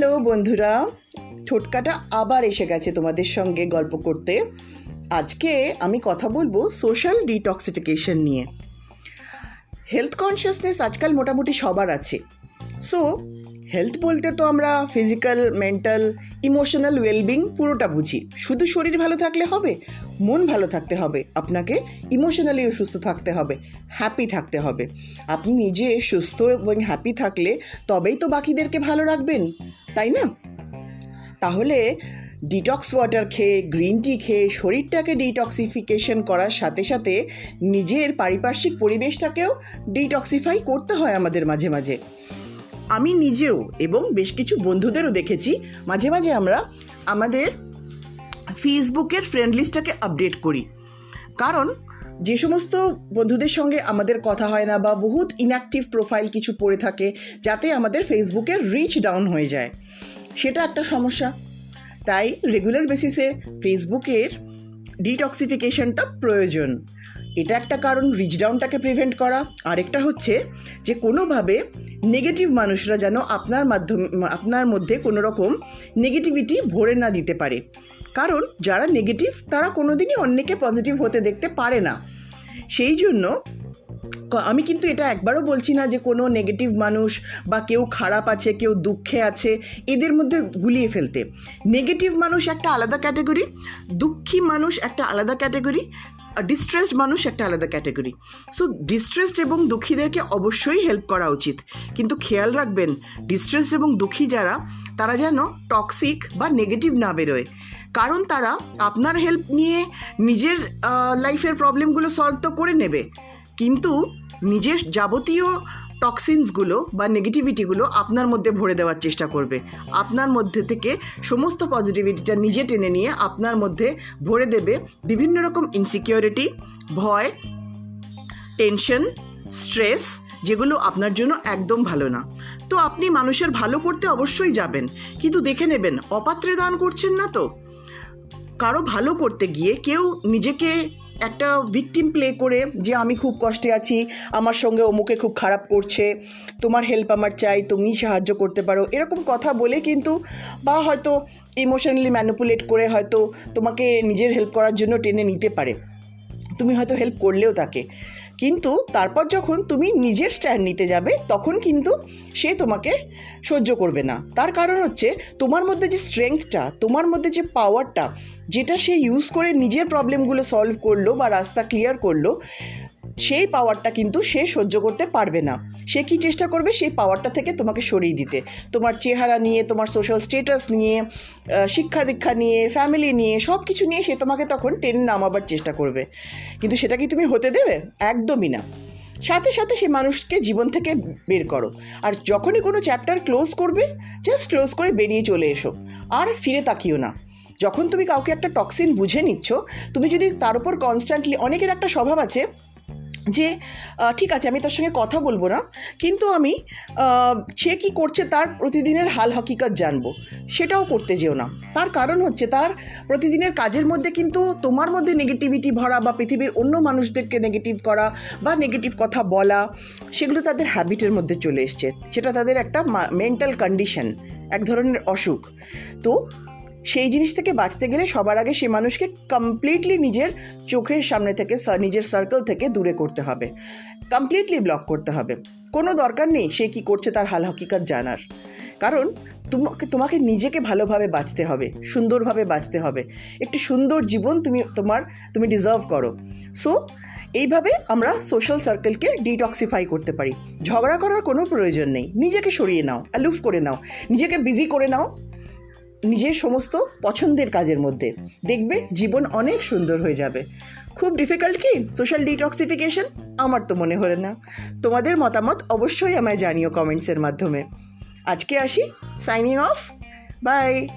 Hello বন্ধুরা ঠোটকাটা আবার এসে গেছে তোমাদের সঙ্গে গল্প করতে। আজকে আমি কথা বলব সোশ্যাল ডিটক্সিফিকেশন নিয়ে। হেলথ কনসিয়াসনেস আজকাল মোটামুটি সবার আছে। সো হেলথ বলতে তো আমরা ফিজিক্যাল মেন্টাল ইমোশনাল ওয়েলবিং পুরোটা বুঝি। শুধু শরীর ভালো থাকলে হবে, মন ভালো থাকতে হবে, আপনাকে ইমোশনালিও সুস্থ থাকতে হবে হ্যাপি থাকতে হবে। আপনি নিজে সুস্থ এবং হ্যাপি থাকলে তবেই তো বাকিদেরকে ভালো রাখবেন। তাই না? তাহলে ডিটক্স ওয়াটার খেয়ে গ্রিন টি খেয়ে, শরীরটাকে ডিটক্সিফিকেশন করার সাথে সাথে নিজের পারিপার্শ্বিক পরিবেশটাকেও ডিটক্সিফাই করতে হয় আমাদের মাঝে মাঝে। আমি নিজেও এবং বেশ কিছু বন্ধুদেরও দেখেছি, মাঝে মাঝে আমরা আমাদের ফেসবুকের ফ্রেন্ড লিস্টটাকে আপডেট করি। কারণ যে সমস্ত বন্ধুদের সঙ্গে আমাদের কথা হয় না বা বহুত ইনঅ্যাক্টিভ প্রোফাইল কিছু পড়ে থাকে, যাতে আমাদের ফেসবুকের রিচ ডাউন হয়ে যায়। সেটা একটা সমস্যা। তাই রেগুলার বেসিসে ফেসবুকের ডিটক্সিফিকেশনটা প্রয়োজন। এটা একটা কারণ রিচ ডাউনটাকে প্রিভেন্ট করা। আরেকটা হচ্ছে যে, কোনোভাবে নেগেটিভ মানুষরা যেন আপনার মাধ্যমে, আপনার মধ্যে কোনো রকম নেগেটিভিটি ভরে না দিতে পারে। কারণ যারা নেগেটিভ তারা কোনোদিনই অন্যকে পজিটিভ হতে দেখতে পারে না। সেই জন্য আমি কিন্তু এটা একবারও বলছি না যে কোনো নেগেটিভ মানুষ বা কেউ খারাপ আছে, কেউ দুঃখে আছে, এদের মধ্যে গুলিয়ে ফেলতে। নেগেটিভ মানুষ একটা আলাদা ক্যাটাগরি দুঃখী মানুষ একটা আলাদা ক্যাটাগরি ডিস্ট্রেসড মানুষ একটা আলাদা ক্যাটাগরি সো ডিস্ট্রেসড এবং দুঃখীদেরকে অবশ্যই হেল্প করা উচিত। কিন্তু খেয়াল রাখবেন ডিস্ট্রেস এবং দুঃখী যারা তারা যেন টক্সিক বা নেগেটিভ না বেরোয়। কারণ তারা আপনার হেল্প নিয়ে নিজের লাইফের প্রবলেমগুলো সলভ তো করে নেবে। কিন্তু নিজের যাবতীয় টক্সিনসগুলো বা নেগেটিভিটিগুলো আপনার মধ্যে ভরে দেওয়ার চেষ্টা করবে। আপনার মধ্যে থেকে সমস্ত পজিটিভিটিটা নিজে টেনে নিয়ে আপনার মধ্যে ভরে দেবে বিভিন্ন রকম ইনসিকিউরিটি ভয় টেনশন স্ট্রেস যেগুলো আপনার জন্য একদম ভালো না। তো আপনি মানুষের ভালো করতে অবশ্যই যাবেন। কিন্তু দেখে নেবেন, অপাত্রে দান করছেন না তো। কারও ভালো করতে গিয়ে কেউ নিজেকে একটা ভিকটিম প্লে করে যে আমি খুব কষ্টে আছি, আমার সঙ্গে অমুকে খুব খারাপ করছে, তোমার হেল্প আমার চাই, তুমি সাহায্য করতে পারো, এরকম কথা বলে কিন্তু বা হয়তো ইমোশনালি ম্যানিপুলেট করে হয়তো তোমাকে নিজের হেল্প করার জন্য টেনে নিতে পারে। তুমি হয়তো হেল্প করলেও তাকে। কিন্তু তারপর যখন তুমি নিজের স্ট্যান্ড নিতে যাবে, তখন কিন্তু সে তোমাকে সহ্য করবে না। তার কারণ হচ্ছে, তোমার মধ্যে যে স্ট্রেংথটা তোমার মধ্যে যে পাওয়ারটা যেটা সে ইউজ করে নিজের প্রবলেমগুলো সলভ করল বা রাস্তা ক্লিয়ার করল সেই পাওয়ারটা কিন্তু সে সহ্য করতে পারবে না। সে কি চেষ্টা করবে? সেই পাওয়ারটা থেকে তোমাকে সরিয়ে দিতে। তোমার চেহারা নিয়ে, তোমার সোশ্যাল স্টেটাস নিয়ে শিক্ষা দীক্ষা নিয়ে ফ্যামিলি নিয়ে সব কিছু নিয়ে সে তোমাকে তখন টেনে নামাবার চেষ্টা করবে। কিন্তু সেটা কি তুমি হতে দেবে? একদমই না। সাথে সাথে সে মানুষকে জীবন থেকে বের করো। আর যখনই কোনো চ্যাপ্টার ক্লোজ করবে জাস্ট ক্লোজ করে বেরিয়ে চলে এসো। আর ফিরে তাকিও না। যখন তুমি কাউকে একটা টক্সিন বুঝে নিচ্ছ, তুমি যদি তার উপর কনস্ট্যান্টলি অনেকের একটা স্বভাব আছে যে ঠিক আছে, আমি তার সঙ্গে কথা বলব না, কিন্তু আমি সে কি করছে তার প্রতিদিনের হাল হকিকত জানব। সেটাও করতে যেও না। তার কারণ হচ্ছে তার প্রতিদিনের কাজের মধ্যে কিন্তু তোমার মধ্যে নেগেটিভিটি ভরা বা পৃথিবীর অন্য মানুষদেরকে নেগেটিভ করা বা নেগেটিভ কথা বলা, সেগুলো তাদের হ্যাবিটের মধ্যে চলে এসছে। সেটা তাদের একটা মেন্টাল কন্ডিশন এক ধরনের অসুখ। তো সেই জিনিস থেকে বাঁচতে গেলে সবার আগে সে মানুষকে কমপ্লিটলি নিজের চোখের সামনে থেকে নিজের সার্কেল থেকে দূরে করতে হবে। কমপ্লিটলি ব্লক করতে হবে। কোনো দরকার নেই, সে কি করছে তার হাল হকিকত জানার। কারণ তোমাকে তোমাকে নিজেকে ভালোভাবে বাঁচতে হবে, সুন্দরভাবে বাঁচতে হবে। একটি সুন্দর জীবন তুমি, তোমার, তুমি ডিজার্ভ করো। সো এইভাবে আমরা সোশ্যাল সার্কেলকে ডিটক্সিফাই করতে পারি। ঝগড়া করার কোনো প্রয়োজন নেই। নিজেকে সরিয়ে নাও অ্যালুফ করে নাও। নিজেকে বিজি করে নাও। নিজের সমস্ত পছন্দের কাজের মধ্যে। দেখবে জীবন অনেক সুন্দর হয়ে যাবে। খুব ডিফিকাল্ট কি? সোশ্যাল ডিটক্সিফিকেশন আমার তো মনে হলো না। তোমাদের মতামত অবশ্যই আমায় জানিও কমেন্টসের মাধ্যমে। আজকে আসি সাইনিং অফ বাই